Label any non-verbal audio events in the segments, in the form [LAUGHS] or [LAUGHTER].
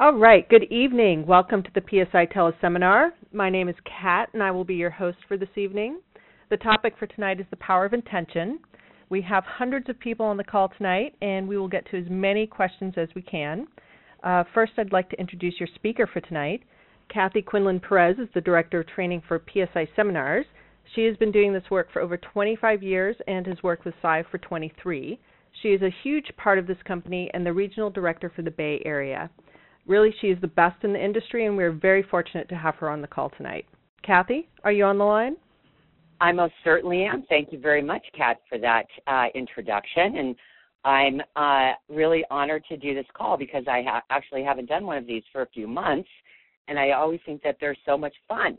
All right, good evening. Welcome to the PSI teleseminar. My name is Kat and I will be your host for this evening. The topic for tonight is the power of intention. We have hundreds of people on the call tonight and we will get to as many questions as we can. Uh, first, I'd like to introduce your speaker for tonight. Kathy Quinlan Perez is the Director of Training for PSI Seminars. She has been doing this work for over 25 years and has worked with PSI for 23. She is a huge part of this company and the Regional Director for the Bay Area. Really, she is the best in the industry, and we're very fortunate to have her on the call tonight. Kathy, are you on the line? I most certainly am. Thank you very much, Kat, for that uh, introduction. And I'm uh, really honored to do this call because I ha- actually haven't done one of these for a few months. And I always think that they're so much fun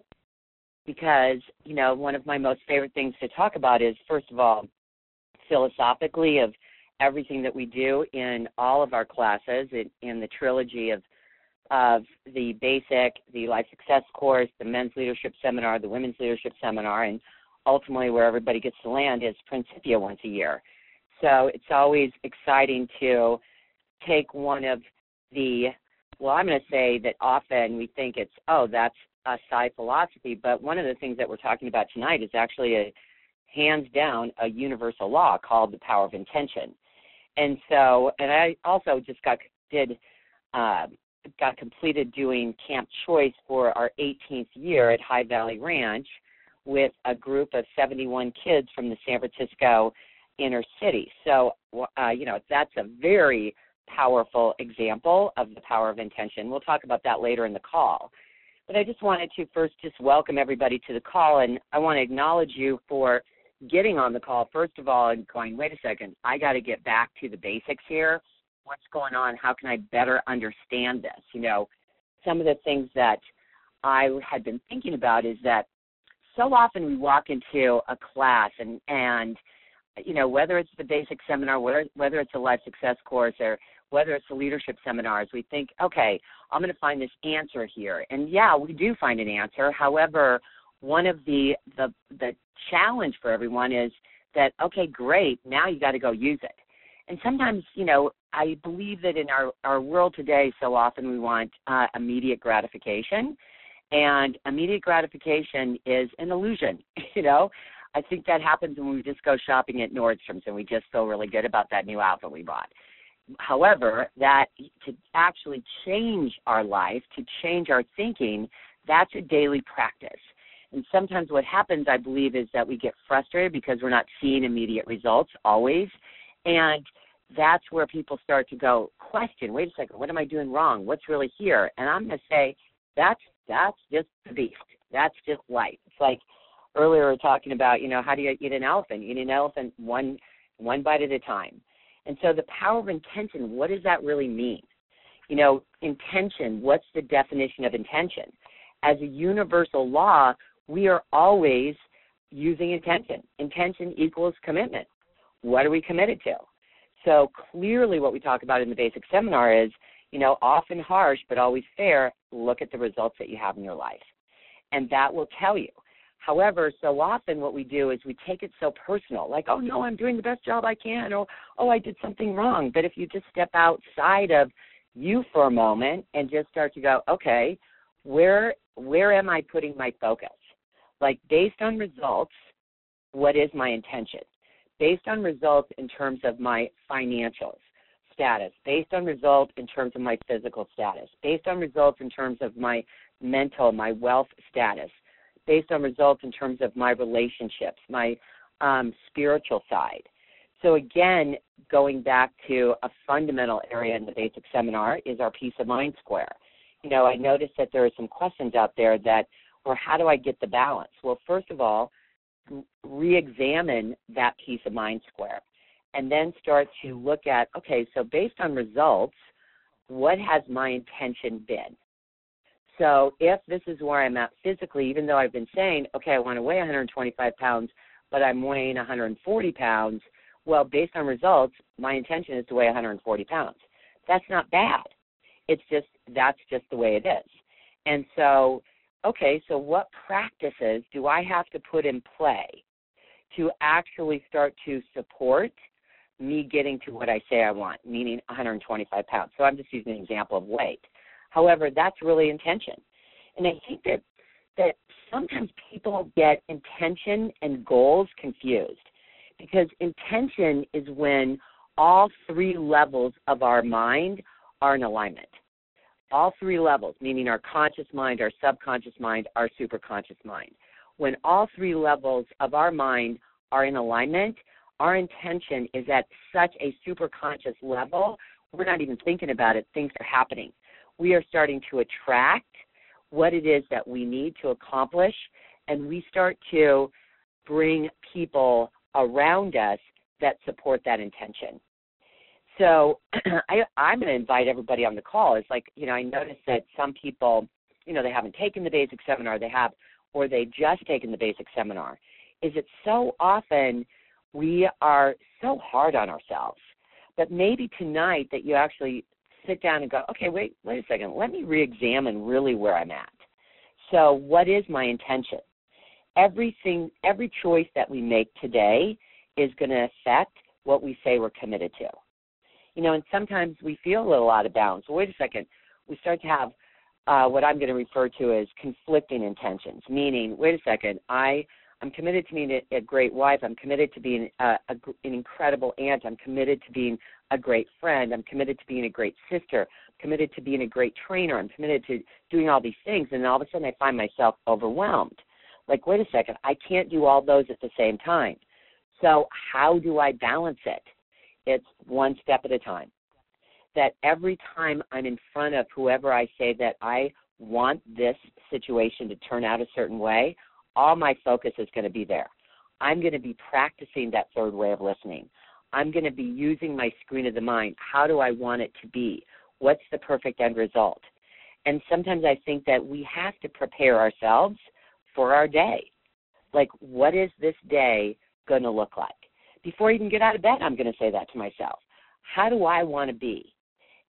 because, you know, one of my most favorite things to talk about is, first of all, philosophically of everything that we do in all of our classes in, in the trilogy of of the basic, the life success course, the men's leadership seminar, the women's leadership seminar, and ultimately where everybody gets to land is Principia once a year. So it's always exciting to take one of the, well, I'm going to say that often we think it's, oh, that's a psi philosophy, but one of the things that we're talking about tonight is actually a hands down a universal law called the power of intention. And so, and I also just got did uh, got completed doing Camp Choice for our 18th year at High Valley Ranch with a group of 71 kids from the San Francisco inner city. So, uh, you know, that's a very powerful example of the power of intention. We'll talk about that later in the call. But I just wanted to first just welcome everybody to the call, and I want to acknowledge you for getting on the call, first of all, and going, wait a second, I got to get back to the basics here what's going on? How can I better understand this? You know, some of the things that I had been thinking about is that so often we walk into a class and and you know whether it's the basic seminar whether whether it's a life success course or whether it's the leadership seminars we think okay i'm going to find this answer here and yeah we do find an answer however one of the the the challenge for everyone is that okay great now you got to go use it and sometimes you know i believe that in our our world today so often we want uh, immediate gratification. And immediate gratification is an illusion [LAUGHS] you know? I think that happens when we just go shopping at nordstrom's and we just feel really good about that new outfit we bought. However that to actually change our life to change our thinking that's a daily practice. And sometimes what happens i believe is that we get frustrated because we're not seeing immediate results always. And that's where people start to go question wait a second what am i doing wrong? What's really here? And i'm going to say that's that's just the beast. That's just life. It's like earlier we were talking about you know how do you eat an elephant? You eat an elephant one one bite at a time. And so the power of intention what does that really mean? You know intention what's the definition of intention? As a universal law we are always using intention. Intention equals commitment. What are we committed to? So clearly, what we talk about in the basic seminar is, you know, often harsh but always fair. Look at the results that you have in your life, and that will tell you. However, so often what we do is we take it so personal, like, oh no, I'm doing the best job I can, or oh, I did something wrong. But if you just step outside of you for a moment and just start to go, okay, where where am I putting my focus? Like based on results, what is my intention? Based on results in terms of my financials status, based on results in terms of my physical status, based on results in terms of my mental, my wealth status, based on results in terms of my relationships, my um, spiritual side. So again, going back to a fundamental area in the basic seminar is our peace of mind square. You know, I noticed that there are some questions out there that, or how do I get the balance? Well, first of all, re-examine that peace of mind square and then start to look at okay so based on results what has my intention been? So if this is where i'm at physically even though i've been saying okay i want to weigh 125 pounds but i'm weighing 140 pounds well based on results my intention is to weigh 140 pounds. That's not bad. It's just that's just the way it is. And so okay, so what practices do I have to put in play to actually start to support me getting to what I say I want, meaning 125 pounds? So I'm just using an example of weight. However, that's really intention. And I think that that sometimes people get intention and goals confused because intention is when all three levels of our mind are in alignment. All three levels, meaning our conscious mind, our subconscious mind, our superconscious mind. When all three levels of our mind are in alignment, our intention is at such a superconscious level, we're not even thinking about it, things are happening. We are starting to attract what it is that we need to accomplish, and we start to bring people around us that support that intention. So [CLEARS THROAT] I, I'm going to invite everybody on the call. It's like, you know, I noticed that some people, you know, they haven't taken the basic seminar, they have, or they just taken the basic seminar. Is it so often we are so hard on ourselves? But maybe tonight that you actually sit down and go, okay, wait, wait a second, let me re-examine really where I'm at. So, what is my intention? Everything, every choice that we make today is going to affect what we say we're committed to. You know, and sometimes we feel a little out of bounds. wait a second, we start to have uh, what I'm going to refer to as conflicting intentions, meaning, wait a second, I I'm committed to being a, a great wife. I'm committed to being a, a, an incredible aunt. I'm committed to being a great friend. I'm committed to being a great sister. I'm committed to being a great trainer. I'm committed to doing all these things. And all of a sudden, I find myself overwhelmed. Like, wait a second, I can't do all those at the same time. So, how do I balance it? It's one step at a time. That every time I'm in front of whoever I say that I want this situation to turn out a certain way, all my focus is going to be there. I'm going to be practicing that third way of listening. I'm going to be using my screen of the mind. How do I want it to be? What's the perfect end result? And sometimes I think that we have to prepare ourselves for our day. Like, what is this day going to look like? Before I even get out of bed, I'm going to say that to myself. How do I want to be?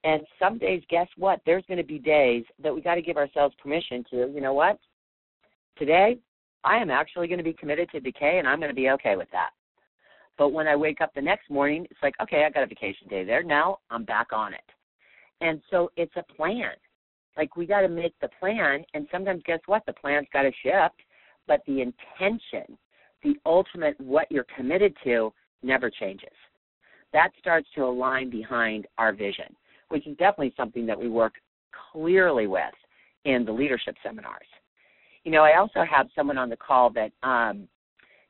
And some days, guess what? There's going to be days that we got to give ourselves permission to, you know what? Today, I am actually going to be committed to decay and I'm going to be okay with that. But when I wake up the next morning, it's like, okay, I got a vacation day there. Now I'm back on it. And so it's a plan. Like we got to make the plan. And sometimes, guess what? The plan's got to shift. But the intention, the ultimate what you're committed to, never changes. That starts to align behind our vision, which is definitely something that we work clearly with in the leadership seminars you know, I also have someone on the call that, um,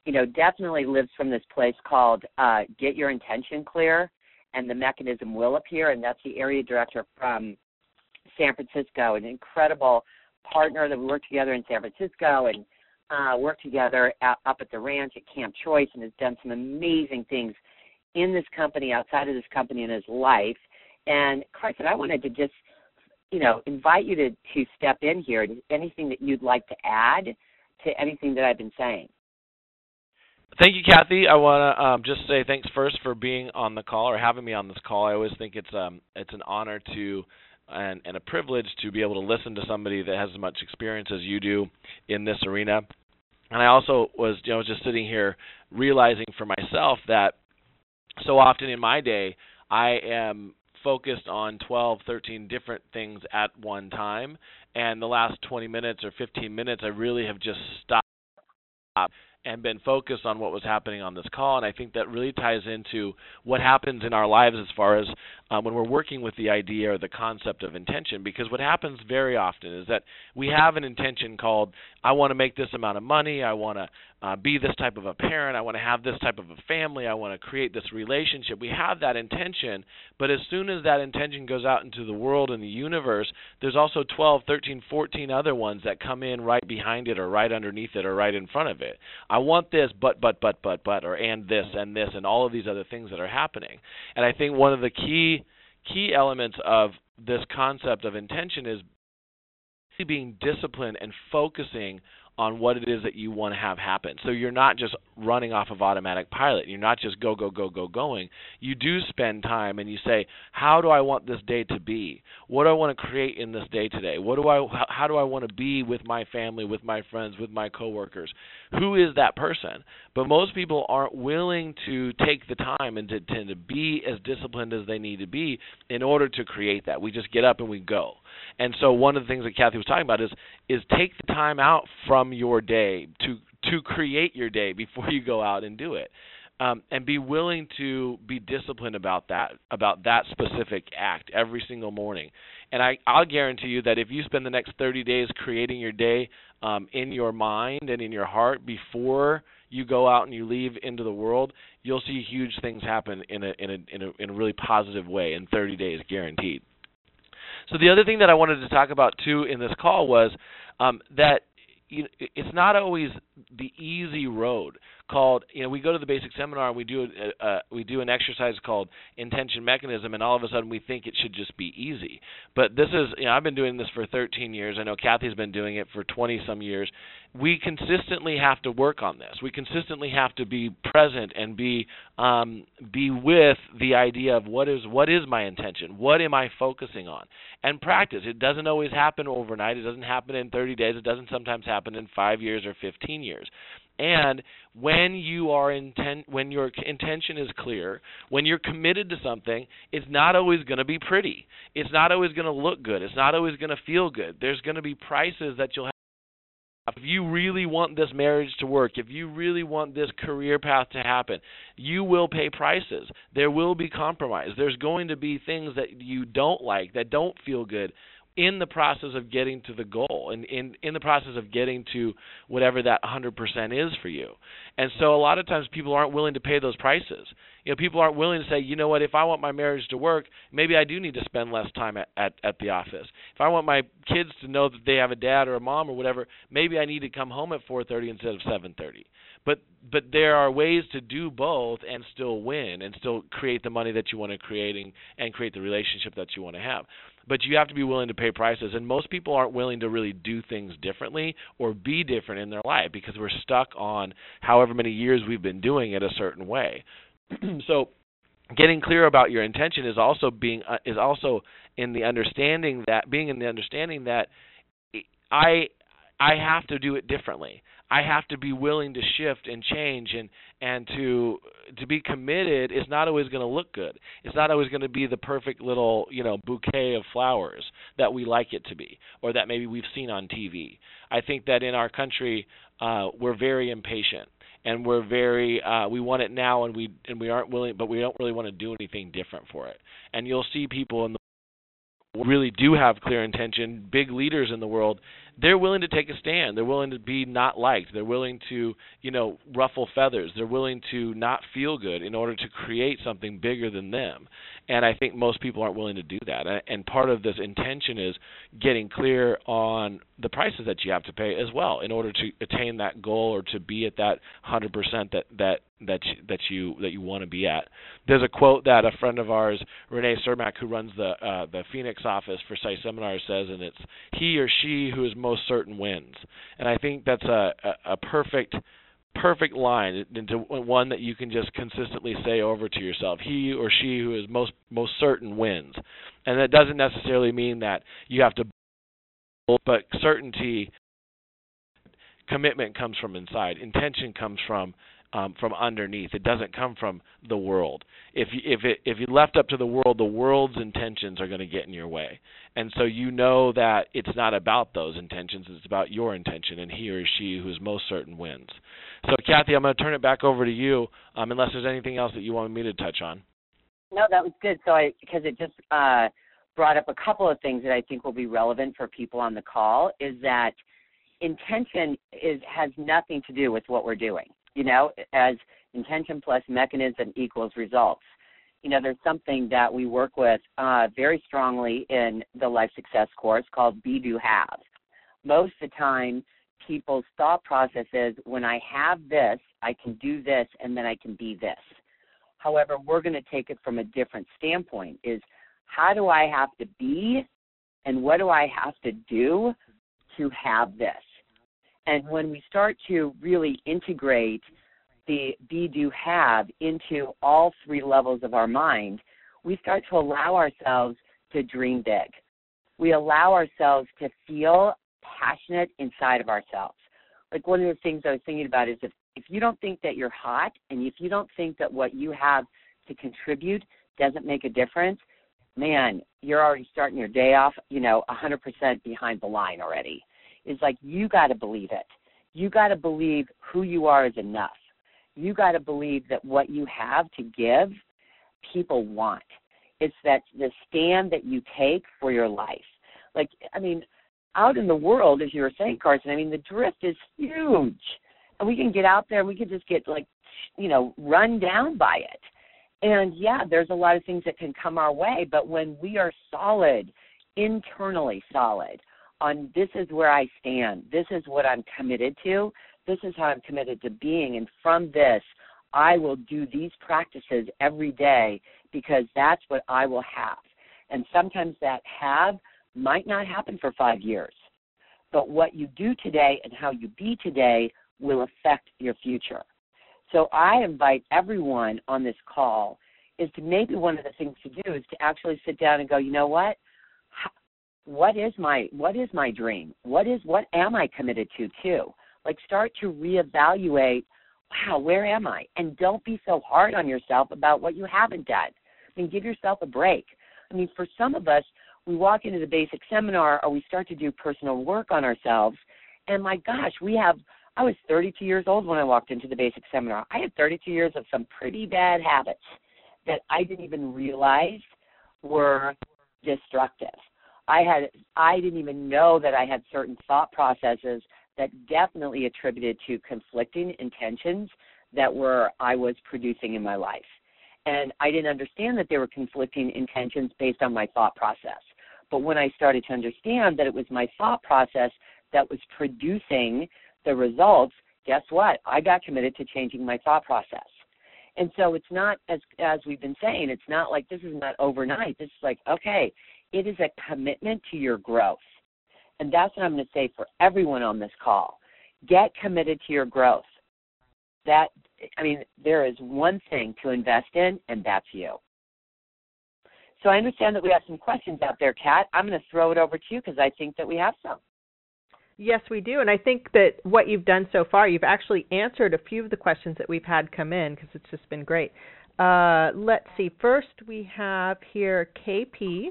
you know, definitely lives from this place called uh, Get Your Intention Clear, and the mechanism will appear, and that's the area director from San Francisco, an incredible partner that we work together in San Francisco and uh, worked together at, up at the ranch at Camp Choice, and has done some amazing things in this company, outside of this company, in his life. And Carson, I wanted to just you know, invite you to, to step in here. Anything that you'd like to add to anything that I've been saying? Thank you, Kathy. I want to um, just say thanks first for being on the call or having me on this call. I always think it's um, it's an honor to and, and a privilege to be able to listen to somebody that has as much experience as you do in this arena. And I also was you know just sitting here realizing for myself that so often in my day I am focused on 12, 13 different things at one time. And the last 20 minutes or 15 minutes, I really have just stopped and been focused on what was happening on this call. And I think that really ties into what happens in our lives as far as um, when we're working with the idea or the concept of intention. Because what happens very often is that we have an intention called, I want to make this amount of money, I want to uh, be this type of a parent, I want to have this type of a family, I want to create this relationship. We have that intention, but as soon as that intention goes out into the world and the universe, there's also 12, 13, 14 other ones that come in right behind it or right underneath it or right in front of it. I want this, but, but, but, but, but, or and this and this and all of these other things that are happening. And I think one of the key key elements of this concept of intention is being disciplined and focusing on what it is that you want to have happen. So you're not just running off of automatic pilot. You're not just go go go go going. You do spend time and you say, how do I want this day to be? What do I want to create in this day today? What do I how do I want to be with my family, with my friends, with my coworkers? Who is that person? But most people aren't willing to take the time and to, to, to be as disciplined as they need to be in order to create that. We just get up and we go. And so one of the things that Kathy was talking about is is take the time out from your day to to create your day before you go out and do it. Um, and be willing to be disciplined about that about that specific act every single morning. And I, I'll guarantee you that if you spend the next 30 days creating your day um, in your mind and in your heart before you go out and you leave into the world, you'll see huge things happen in a in a in a, in a really positive way in 30 days, guaranteed. So the other thing that I wanted to talk about too in this call was um, that you it's not always the easy road called you know we go to the basic seminar and we do a, a, we do an exercise called intention mechanism and all of a sudden we think it should just be easy. But this is you know I've been doing this for 13 years. I know Kathy's been doing it for 20 some years. We consistently have to work on this. We consistently have to be present and be um, be with the idea of what is what is my intention? What am I focusing on? And practice. It doesn't always happen overnight. It doesn't happen in 30 days. It doesn't sometimes happen in 5 years or 15 years and when you are intent, when your intention is clear, when you're committed to something, it's not always going to be pretty. It's not always going to look good. It's not always going to feel good. There's going to be prices that you'll have. If you really want this marriage to work, if you really want this career path to happen, you will pay prices. There will be compromise. There's going to be things that you don't like, that don't feel good in the process of getting to the goal and in in the process of getting to whatever that 100% is for you. And so a lot of times people aren't willing to pay those prices. You know, people aren't willing to say, "You know what, if I want my marriage to work, maybe I do need to spend less time at at, at the office. If I want my kids to know that they have a dad or a mom or whatever, maybe I need to come home at 4:30 instead of 7:30." But but there are ways to do both and still win and still create the money that you want to create and, and create the relationship that you want to have but you have to be willing to pay prices and most people aren't willing to really do things differently or be different in their life because we're stuck on however many years we've been doing it a certain way [CLEARS THROAT] so getting clear about your intention is also being uh, is also in the understanding that being in the understanding that I I have to do it differently. I have to be willing to shift and change and and to to be committed is not always going to look good. It's not always going to be the perfect little, you know, bouquet of flowers that we like it to be or that maybe we've seen on TV. I think that in our country uh we're very impatient and we're very uh we want it now and we and we aren't willing but we don't really want to do anything different for it. And you'll see people in the really do have clear intention, big leaders in the world, they're willing to take a stand. They're willing to be not liked. They're willing to, you know, ruffle feathers. They're willing to not feel good in order to create something bigger than them. And I think most people aren't willing to do that. And part of this intention is getting clear on the prices that you have to pay as well in order to attain that goal or to be at that 100% that that that you, that you that you want to be at. There's a quote that a friend of ours, Renee Cermak, who runs the uh, the Phoenix office for PSI Seminars, says, and it's he or she who is most certain wins. And I think that's a a, a perfect perfect line into one that you can just consistently say over to yourself. He or she who is most most certain wins. And that doesn't necessarily mean that you have to but certainty commitment comes from inside. Intention comes from um, from underneath. It doesn't come from the world. If you, if it if you left up to the world, the world's intentions are going to get in your way, and so you know that it's not about those intentions. It's about your intention, and he or she who is most certain wins. So, Kathy, I'm going to turn it back over to you, um, unless there's anything else that you want me to touch on. No, that was good. So I because it just uh, brought up a couple of things that I think will be relevant for people on the call. Is that intention is has nothing to do with what we're doing you know, as intention plus mechanism equals results. You know, there's something that we work with uh, very strongly in the Life Success course called Be Do Have. Most of the time, people's thought process is when I have this, I can do this, and then I can be this. However, we're going to take it from a different standpoint is how do I have to be and what do I have to do to have this? And when we start to really integrate the be, do, have into all three levels of our mind, we start to allow ourselves to dream big. We allow ourselves to feel passionate inside of ourselves. Like one of the things I was thinking about is if, if you don't think that you're hot and if you don't think that what you have to contribute doesn't make a difference, man, you're already starting your day off, you know, 100% behind the line already. Is like you got to believe it. You got to believe who you are is enough. You got to believe that what you have to give, people want. It's that the stand that you take for your life. Like, I mean, out in the world, as you were saying, Carson, I mean, the drift is huge. And we can get out there and we can just get, like, you know, run down by it. And yeah, there's a lot of things that can come our way, but when we are solid, internally solid, on this is where I stand, this is what I'm committed to, this is how I'm committed to being, and from this, I will do these practices every day because that's what I will have. And sometimes that have might not happen for five years. But what you do today and how you be today will affect your future. So I invite everyone on this call is to maybe one of the things to do is to actually sit down and go, you know what? What is my what is my dream? What is what am I committed to too? Like start to reevaluate, wow, where am I? And don't be so hard on yourself about what you haven't done. I mean, give yourself a break. I mean, for some of us, we walk into the basic seminar or we start to do personal work on ourselves, and my gosh, we have I was 32 years old when I walked into the basic seminar. I had 32 years of some pretty bad habits that I didn't even realize were destructive. I had I didn't even know that I had certain thought processes that definitely attributed to conflicting intentions that were I was producing in my life. And I didn't understand that they were conflicting intentions based on my thought process. But when I started to understand that it was my thought process that was producing the results, guess what? I got committed to changing my thought process. And so it's not as as we've been saying, it's not like this is not overnight. This is like, okay, it is a commitment to your growth. And that's what I'm going to say for everyone on this call. Get committed to your growth. That I mean, there is one thing to invest in, and that's you. So I understand that we have some questions out there, Kat. I'm going to throw it over to you because I think that we have some. Yes, we do. And I think that what you've done so far, you've actually answered a few of the questions that we've had come in because it's just been great. Uh, let's see. First, we have here KP,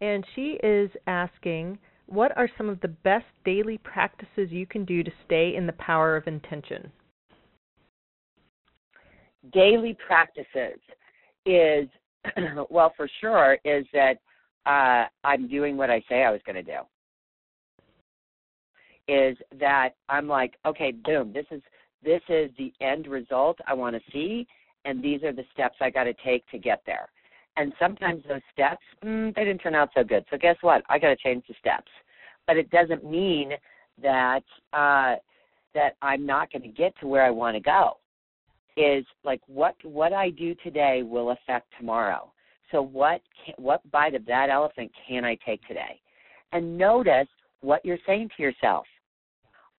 and she is asking what are some of the best daily practices you can do to stay in the power of intention? Daily practices is, [CLEARS THROAT] well, for sure, is that uh, I'm doing what I say I was going to do is that I'm like, okay, boom, this is this is the end result I want to see, and these are the steps I got to take to get there. And sometimes those steps mm, they didn't turn out so good. So guess what? I got to change the steps. But it doesn't mean that uh, that I'm not going to get to where I want to go. Is like what what I do today will affect tomorrow. So what can, what bite of that elephant can I take today? And notice what you're saying to yourself.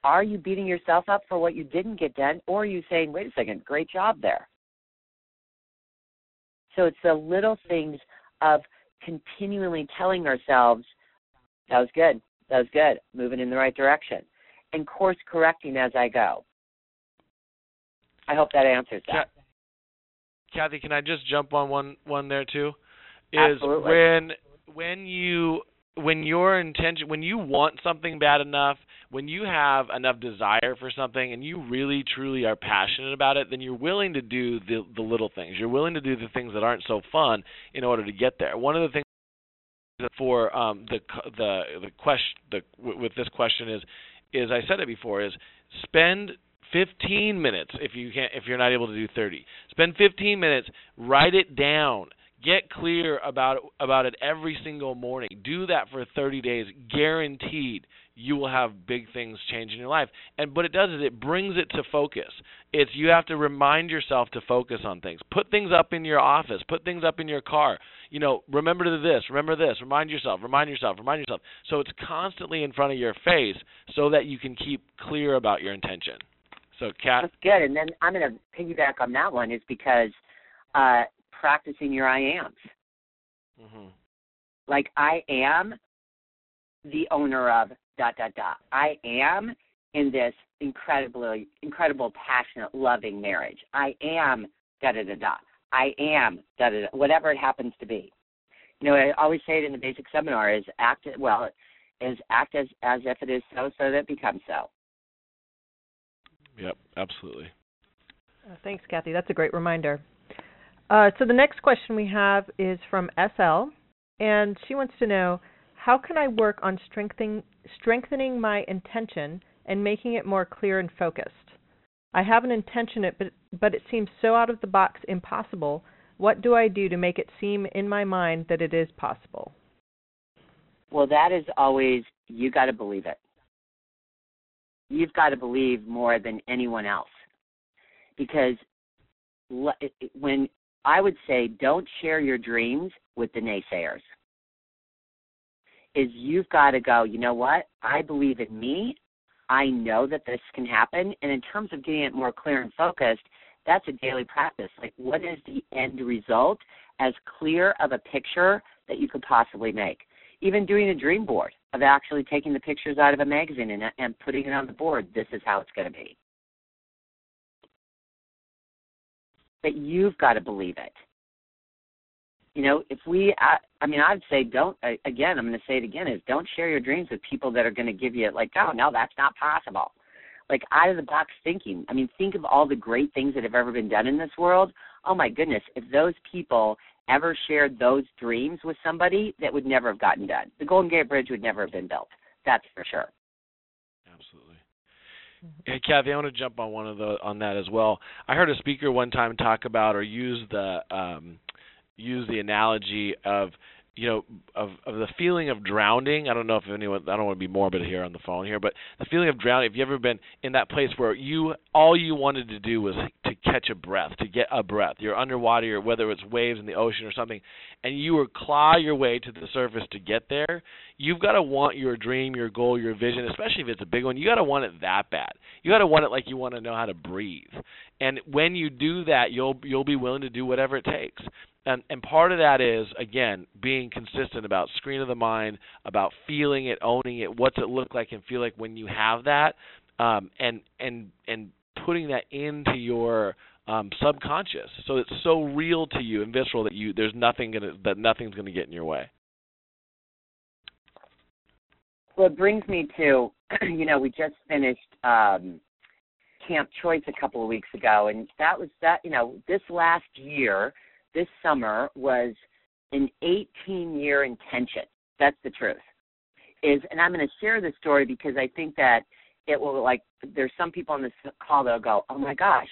Are you beating yourself up for what you didn't get done, or are you saying, wait a second, great job there? So it's the little things of continually telling ourselves, that was good, that was good, moving in the right direction, and course correcting as I go. I hope that answers that. Kathy, can I just jump on one one there too? Is Absolutely. when when you when your intention when you want something bad enough when you have enough desire for something and you really truly are passionate about it then you're willing to do the the little things. You're willing to do the things that aren't so fun in order to get there. One of the things for um, the the the question the with this question is is I said it before is spend 15 minutes if you can't if you're not able to do 30 spend 15 minutes write it down Get clear about about it every single morning. Do that for 30 days. Guaranteed you will have big things change in your life. And what it does is it brings it to focus. It's you have to remind yourself to focus on things. Put things up in your office, put things up in your car. You know, remember this, remember this, remind yourself, remind yourself, remind yourself. So it's constantly in front of your face so that you can keep clear about your intention. So Kat That's good. And then I'm gonna piggyback on that one is because uh practicing your I ams. Mm-hmm. Like I am the owner of dot dot dot. I am in this incredibly incredible, passionate, loving marriage. I am da da da da. I am da da da. Whatever it happens to be. you know, I always say it in the basic seminar is act well, is act as as if it is so, so that it becomes so. Yep, absolutely. Uh, thanks, Kathy. That's a great reminder. Uh, so the next question we have is from SL, and she wants to know how can I work on strengthening strengthening my intention and making it more clear and focused. I have an intention, but but it seems so out of the box impossible. What do I do to make it seem in my mind that it is possible? Well, that is always you got to believe it. You've got to believe more than anyone else because when I would say don't share your dreams with the naysayers. Is you've got to go, you know what? I believe in me. I know that this can happen. And in terms of getting it more clear and focused, that's a daily practice. Like, what is the end result as clear of a picture that you could possibly make? Even doing a dream board of actually taking the pictures out of a magazine and, and putting it on the board. This is how it's going to be. But you've got to believe it. You know, if we, I, I mean, I'd say don't, again, I'm going to say it again, is don't share your dreams with people that are going to give you, like, oh, no, that's not possible. Like, out of the box thinking. I mean, think of all the great things that have ever been done in this world. Oh, my goodness, if those people ever shared those dreams with somebody, that would never have gotten done. The Golden Gate Bridge would never have been built. That's for sure. Absolutely. Hey, Kathy, I want to jump on one of the on that as well. I heard a speaker one time talk about or use the um, use the analogy of you know of of the feeling of drowning. I don't know if anyone I don't want to be morbid here on the phone here, but the feeling of drowning. Have you ever been in that place where you all you wanted to do was to catch a breath, to get a breath? You're underwater, or whether it's waves in the ocean or something, and you were claw your way to the surface to get there. You've got to want your dream, your goal, your vision, especially if it's a big one. You got to want it that bad. You got to want it like you want to know how to breathe. And when you do that, you'll you'll be willing to do whatever it takes and and part of that is again being consistent about screen of the mind about feeling it owning it what's it look like and feel like when you have that um, and and and putting that into your um, subconscious. So it's so real to you and visceral that you there's nothing gonna that nothing's gonna get in your way. Well it brings me to [CLEARS THROAT] you know we just finished um, camp choice a couple of weeks ago and that was that you know this last year this summer was an 18 year intention. That's the truth. Is and I'm going to share this story because I think that it will like there's some people on this call that'll go, oh my gosh,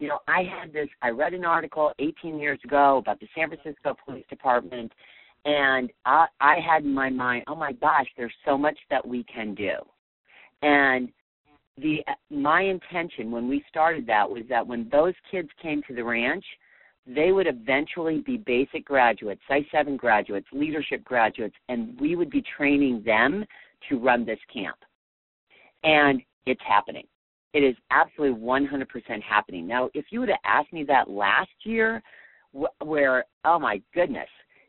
you know I had this. I read an article 18 years ago about the San Francisco Police Department, and I, I had in my mind, oh my gosh, there's so much that we can do, and the my intention when we started that was that when those kids came to the ranch they would eventually be basic graduates, PSI 7 graduates, leadership graduates, and we would be training them to run this camp. And it's happening. It is absolutely 100% happening. Now, if you would have asked me that last year, where, oh my goodness,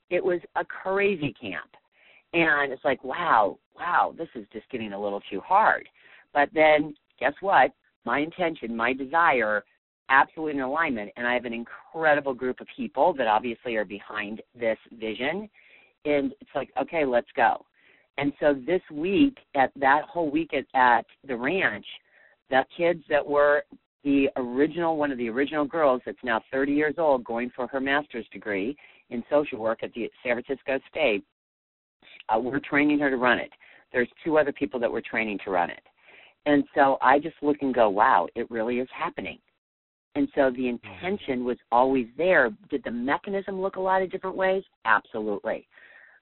it was a crazy camp. And it's like, wow, wow, this is just getting a little too hard. But then, guess what? My intention, my desire absolutely in alignment. And I have an incredible group of people that obviously are behind this vision. And it's like okay let's go. And so this week at that whole week at, at the ranch the kids that were the original one of the original girls that's now 30 years old going for her master's degree in social work at the San Francisco State uh, we're training her to run it. There's two other people that we're training to run it. And so I just look and go wow it really is happening and so the mm-hmm. intention was always there. Did the mechanism look a lot of different ways? Absolutely.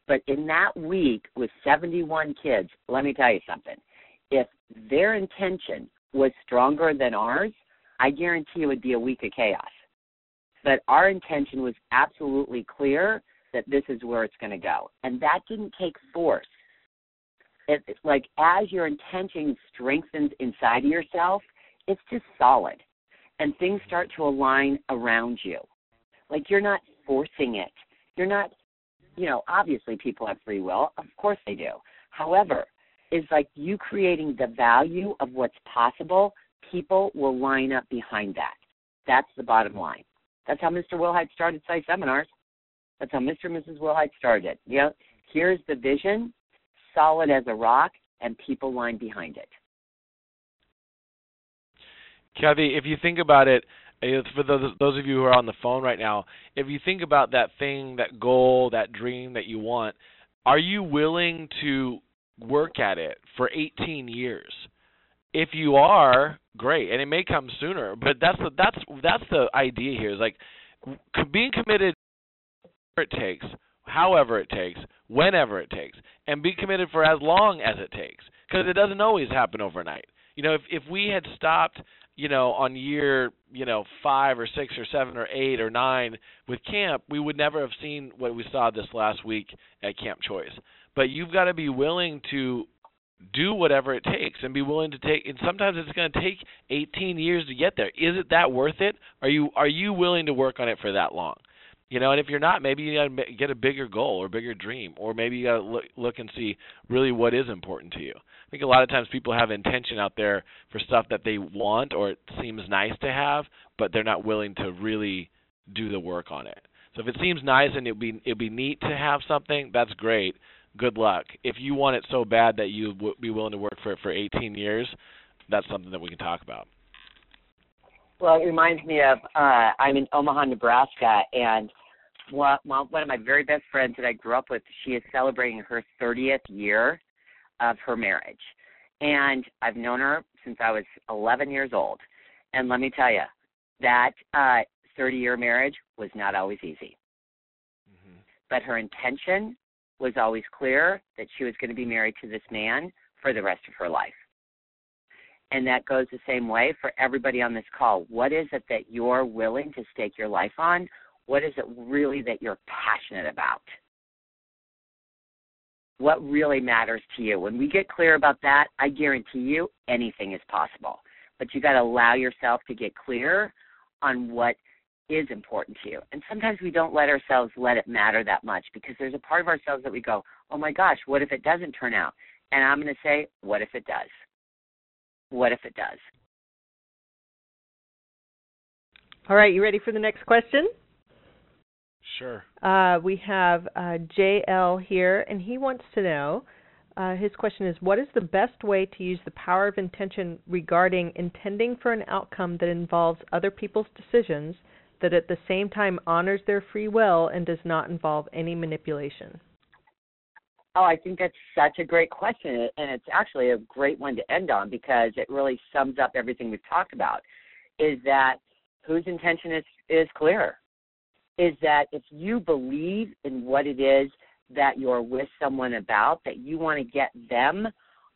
But in that week with 71 kids, let me tell you something. If their intention was stronger than ours, I guarantee it would be a week of chaos. But our intention was absolutely clear that this is where it's going to go. And that didn't take force. It's like as your intention strengthens inside of yourself, it's just solid and things start to align around you. Like you're not forcing it. You're not, you know, obviously people have free will. Of course they do. However, is like you creating the value of what's possible, people will line up behind that. That's the bottom line. That's how Mr. Willhite started PSI Seminars. That's how Mr. and Mrs. Willhite started. You know, here's the vision, solid as a rock, and people line behind it. Kathy, if you think about it, uh, for those those of you who are on the phone right now, if you think about that thing, that goal, that dream that you want, are you willing to work at it for 18 years? If you are, great, and it may come sooner. But that's the that's that's the idea here. Is like being committed. It takes, however it takes, whenever it takes, and be committed for as long as it takes, because it doesn't always happen overnight. You know, if if we had stopped you know, on year, you know, five or six or seven or eight or nine with camp, we would never have seen what we saw this last week at Camp Choice. But you've got to be willing to do whatever it takes and be willing to take and sometimes it's going to take 18 years to get there. Is it that worth it? Are you are you willing to work on it for that long? You know, and if you're not, maybe you got to get a bigger goal or bigger dream, or maybe you got to look, look and see really what is important to you think a lot of times people have intention out there for stuff that they want or it seems nice to have, but they're not willing to really do the work on it. So if it seems nice and it'd be it'd be neat to have something, that's great. Good luck. If you want it so bad that you would be willing to work for it for 18 years, that's something that we can talk about. Well, it reminds me of uh, I'm in Omaha, Nebraska, and one, one of my very best friends that I grew up with, she is celebrating her 30th year of her marriage. And I've known her since I was 11 years old. And let me tell you, that uh, 30 year marriage was not always easy. Mm-hmm. But her intention was always clear that she was going to be married to this man for the rest of her life. And that goes the same way for everybody on this call. What is it that you're willing to stake your life on? What is it really that you're passionate about? What really matters to you. When we get clear about that, I guarantee you anything is possible. But you got to allow yourself to get clear on what is important to you. And sometimes we don't let ourselves let it matter that much because there's a part of ourselves that we go, oh my gosh, what if it doesn't turn out? And I'm going to say, what if it does? What if it does? All right, you ready for the next question? Sure. Uh, we have uh, JL here, and he wants to know. Uh, his question is What is the best way to use the power of intention regarding intending for an outcome that involves other people's decisions, that at the same time honors their free will and does not involve any manipulation? Oh, I think that's such a great question, and it's actually a great one to end on because it really sums up everything we've talked about. Is that whose intention is is clear? Is that if you believe in what it is that you're with someone about, that you want to get them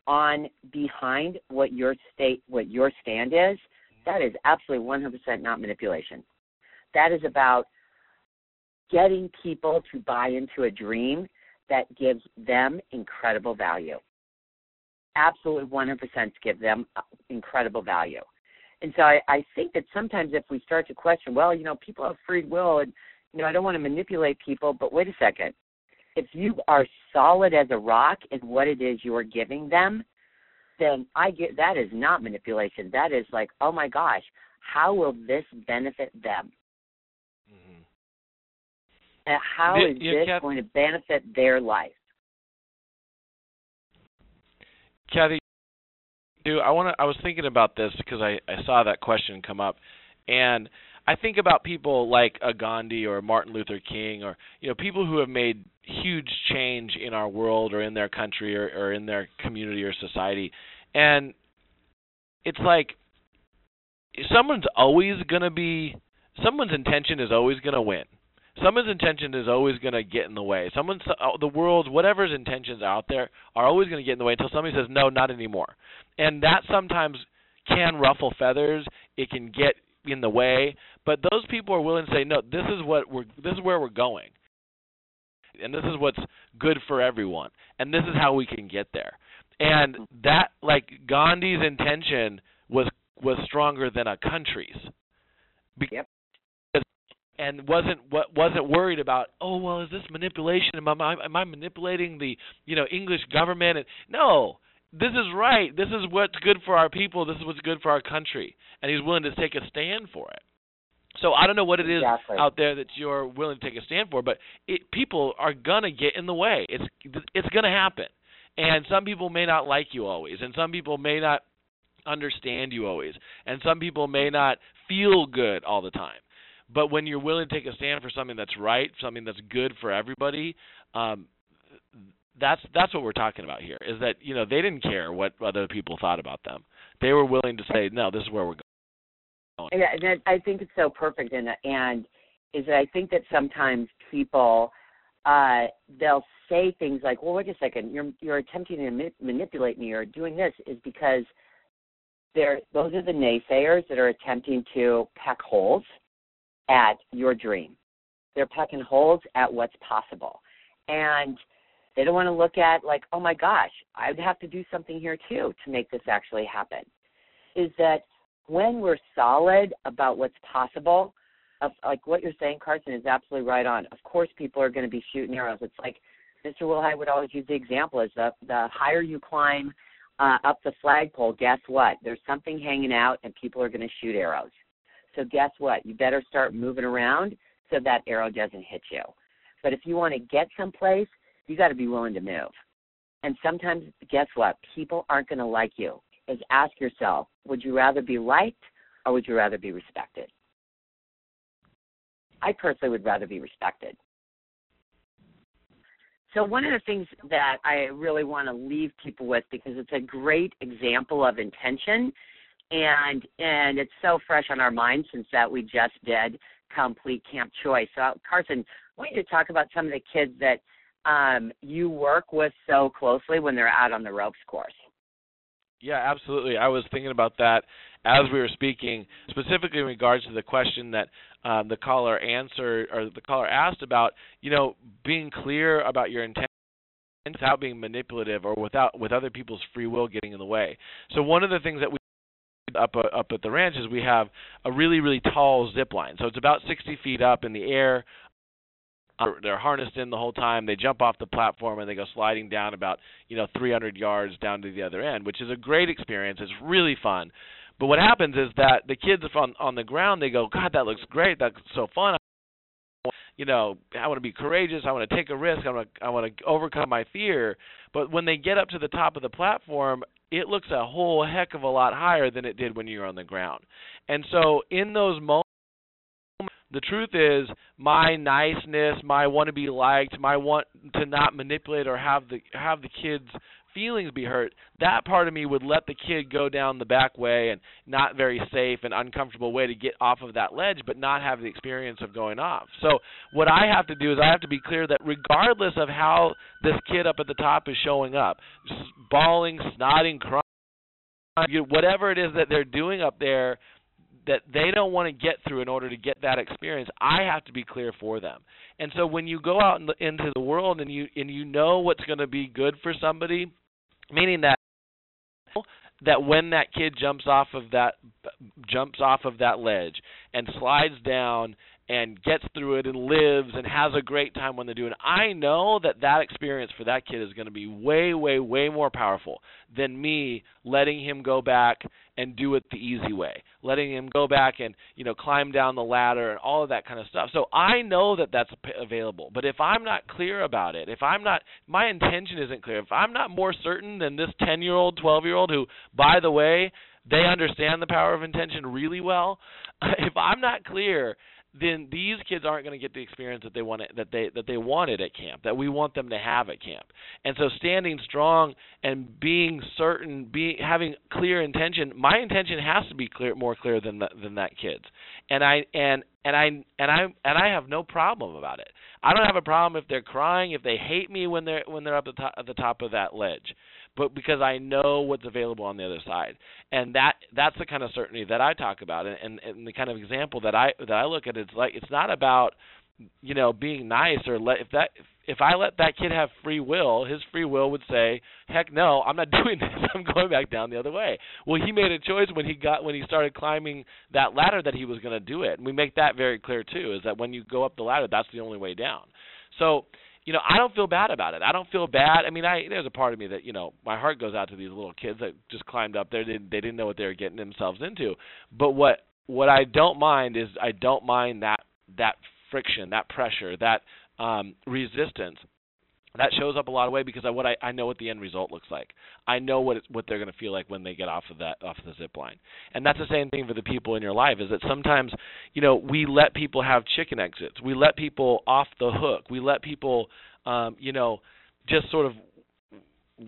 on behind what your state, what your stand is, that is absolutely 100% not manipulation. That is about getting people to buy into a dream that gives them incredible value. Absolutely 100% to give them uh, incredible value. And so I, I think that sometimes if we start to question, well, you know, people have free will and you know, I don't want to manipulate people, but wait a second. If you are solid as a rock in what it is you are giving them, then I get that is not manipulation. That is like, oh my gosh, how will this benefit them? Mm-hmm. And how is this going to benefit their life? Kathy, do I want to? I was thinking about this because I I saw that question come up, and I think about people like a Gandhi or Martin Luther King or you know people who have made huge change in our world or in their country or, or in their community or society, and it's like someone's always going to be someone's intention is always going to win. Someone's intention is always going to get in the way. Someone's uh, the world's whatever's intentions out there are always going to get in the way until somebody says no, not anymore. And that sometimes can ruffle feathers. It can get in the way, but those people are willing to say, no, this is what we're, this is where we're going, and this is what's good for everyone, and this is how we can get there. And that, like Gandhi's intention was was stronger than a country's. Because, yep. And wasn't what wasn't worried about. Oh well, is this manipulation? Am I am I manipulating the you know English government? And no, this is right. This is what's good for our people. This is what's good for our country. And he's willing to take a stand for it. So I don't know what it is exactly. out there that you're willing to take a stand for, but it, people are gonna get in the way. It's it's gonna happen, and some people may not like you always, and some people may not understand you always, and some people may not feel good all the time. But when you're willing to take a stand for something that's right, something that's good for everybody, um, that's that's what we're talking about here. Is that you know they didn't care what other people thought about them. They were willing to say, no, this is where we're going. And that, I think it's so perfect, and and is that I think that sometimes people uh, they'll say things like, "Well, wait a second, you're you're attempting to ma- manipulate me or doing this," is because they're those are the naysayers that are attempting to peck holes at your dream. They're pecking holes at what's possible, and they don't want to look at like, "Oh my gosh, I'd have to do something here too to make this actually happen." Is that when we're solid about what's possible, of, like what you're saying, Carson, is absolutely right on. Of course, people are going to be shooting arrows. It's like Mr. Willhite would always use the example: is the the higher you climb uh, up the flagpole, guess what? There's something hanging out, and people are going to shoot arrows. So guess what? You better start moving around so that arrow doesn't hit you. But if you want to get someplace, you got to be willing to move. And sometimes, guess what? People aren't going to like you is ask yourself, would you rather be liked or would you rather be respected? I personally would rather be respected. So one of the things that I really want to leave people with because it's a great example of intention and and it's so fresh on our minds since that we just did complete camp choice. So Carson, I want you to talk about some of the kids that um, you work with so closely when they're out on the ropes course. Yeah, absolutely. I was thinking about that as we were speaking, specifically in regards to the question that um, the caller answered or the caller asked about, you know, being clear about your intent without being manipulative or without with other people's free will getting in the way. So one of the things that we up uh, up at the ranch is we have a really really tall zip line. So it's about 60 feet up in the air they're harnessed in the whole time. They jump off the platform and they go sliding down about you know 300 yards down to the other end, which is a great experience. It's really fun. But what happens is that the kids on on the ground they go, God, that looks great. That's so fun. You know, I want to be courageous. I want to take a risk. I want to I want to overcome my fear. But when they get up to the top of the platform, it looks a whole heck of a lot higher than it did when you were on the ground. And so in those moments the truth is my niceness, my want to be liked, my want to not manipulate or have the have the kids feelings be hurt, that part of me would let the kid go down the back way and not very safe and uncomfortable way to get off of that ledge, but not have the experience of going off. So what I have to do is I have to be clear that regardless of how this kid up at the top is showing up, bawling, snotting, crying, whatever it is that they're doing up there, that they don't want to get through in order to get that experience, I have to be clear for them. And so when you go out in the, into the world and you and you know what's going to be good for somebody, meaning that that when that kid jumps off of that jumps off of that ledge and slides down and gets through it and lives and has a great time when they do it. I know that that experience for that kid is going to be way, way, way more powerful than me letting him go back and do it the easy way, letting him go back and you know climb down the ladder and all of that kind of stuff. So I know that that's available. But if I'm not clear about it, if I'm not, my intention isn't clear. If I'm not more certain than this 10-year-old, 12-year-old who, by the way, they understand the power of intention really well. [LAUGHS] If I'm not clear then these kids aren't going to get the experience that they want that they that they wanted at camp that we want them to have at camp. And so standing strong and being certain being having clear intention my intention has to be clear more clear than the, than that kid's. And i and and i and i and i have no problem about it. I don't have a problem if they're crying if they hate me when they're when they're up the top, at the top of that ledge but because I know what's available on the other side, and that that's the kind of certainty that I talk about, and, and, and the kind of example that I that I look at. It's like it's not about you know being nice or let if that if I let that kid have free will, his free will would say, "Heck no, I'm not [LAUGHS] doing this. I'm going back down the other way." Well, he made a choice when he got when he started climbing that ladder that he was going to do it, and we make that very clear too. Is that when you go up the ladder, that's the only way down. So you know, I don't feel bad about it. I don't feel bad. I mean, I there's a part of me that you know, my heart goes out to these little kids that just climbed up there. They, they didn't know what they were getting themselves into. But what what I don't mind is I don't mind that that friction, that pressure, that um, resistance that shows up a lot of way because I what I, I know what the end result looks like. I know what what they're going to feel like when they get off of that off of the zip line. And that's the same thing for the people in your life is that sometimes, you know, we let people have chicken exits. We let people off the hook. We let people um, you know, just sort of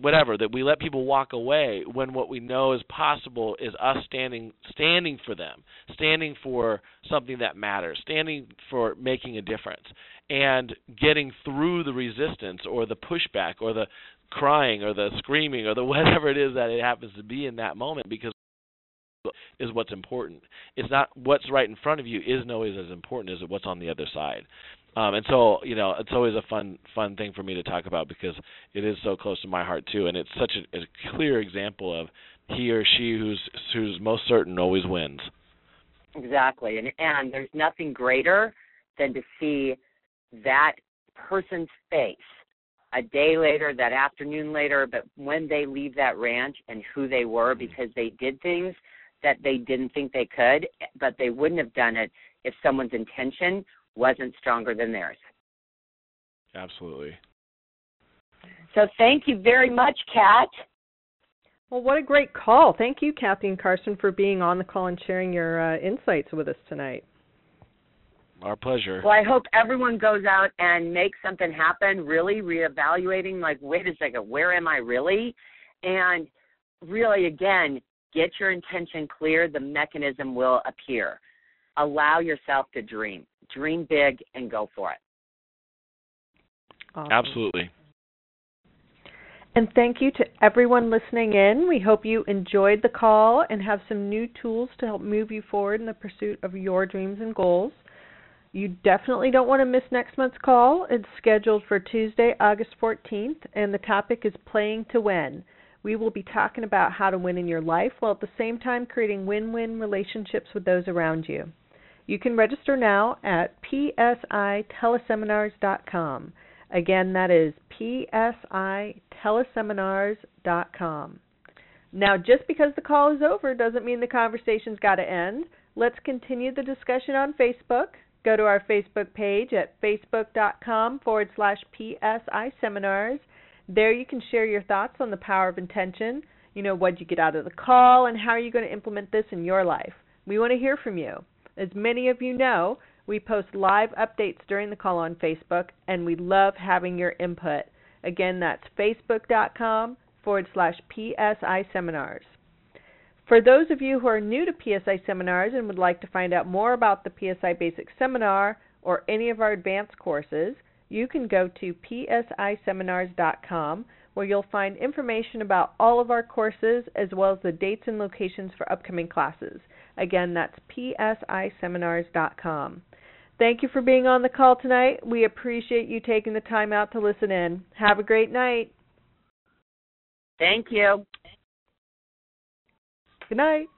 whatever that we let people walk away when what we know is possible is us standing standing for them standing for something that matters standing for making a difference and getting through the resistance or the pushback or the crying or the screaming or the [LAUGHS] whatever it is that it happens to be in that moment because is what's important. It's not what's right in front of you isn't always as important as what's on the other side. Um, and so, you know, it's always a fun, fun thing for me to talk about because it is so close to my heart too, and it's such a, a clear example of he or she who's who's most certain always wins. Exactly, and and there's nothing greater than to see that person's face a day later, that afternoon later, but when they leave that ranch and who they were mm-hmm. because they did things that they didn't think they could, but they wouldn't have done it if someone's intention wasn't stronger than theirs. Absolutely. So thank you very much, Kat. Well, what a great call. Thank you, Kathy and Carson, for being on the call and sharing your uh, insights with us tonight. Our pleasure. Well, I hope everyone goes out and makes something happen, really reevaluating, like, wait a second, where am I really? And really, again, get your intention clear. The mechanism will appear. Allow yourself to dream. Dream big and go for it. Awesome. Absolutely. And thank you to everyone listening in. We hope you enjoyed the call and have some new tools to help move you forward in the pursuit of your dreams and goals. You definitely don't want to miss next month's call. It's scheduled for Tuesday, August 14th, and the topic is playing to win. We will be talking about how to win in your life while at the same time creating win win relationships with those around you. You can register now at psiteleseminars.com. Again, that is psiteleseminars.com. Now, just because the call is over doesn't mean the conversation's got to end. Let's continue the discussion on Facebook. Go to our Facebook page at facebook.com forward slash PSI seminars. There you can share your thoughts on the power of intention. You know, what you get out of the call and how are you going to implement this in your life. We want to hear from you. As many of you know, we post live updates during the call on Facebook, and we love having your input. Again, that's facebook.com forward slash PSI seminars. For those of you who are new to PSI seminars and would like to find out more about the PSI Basic Seminar or any of our advanced courses, you can go to psiseminars.com where you'll find information about all of our courses as well as the dates and locations for upcoming classes. Again, that's psiseminars.com. Thank you for being on the call tonight. We appreciate you taking the time out to listen in. Have a great night. Thank you. Good night.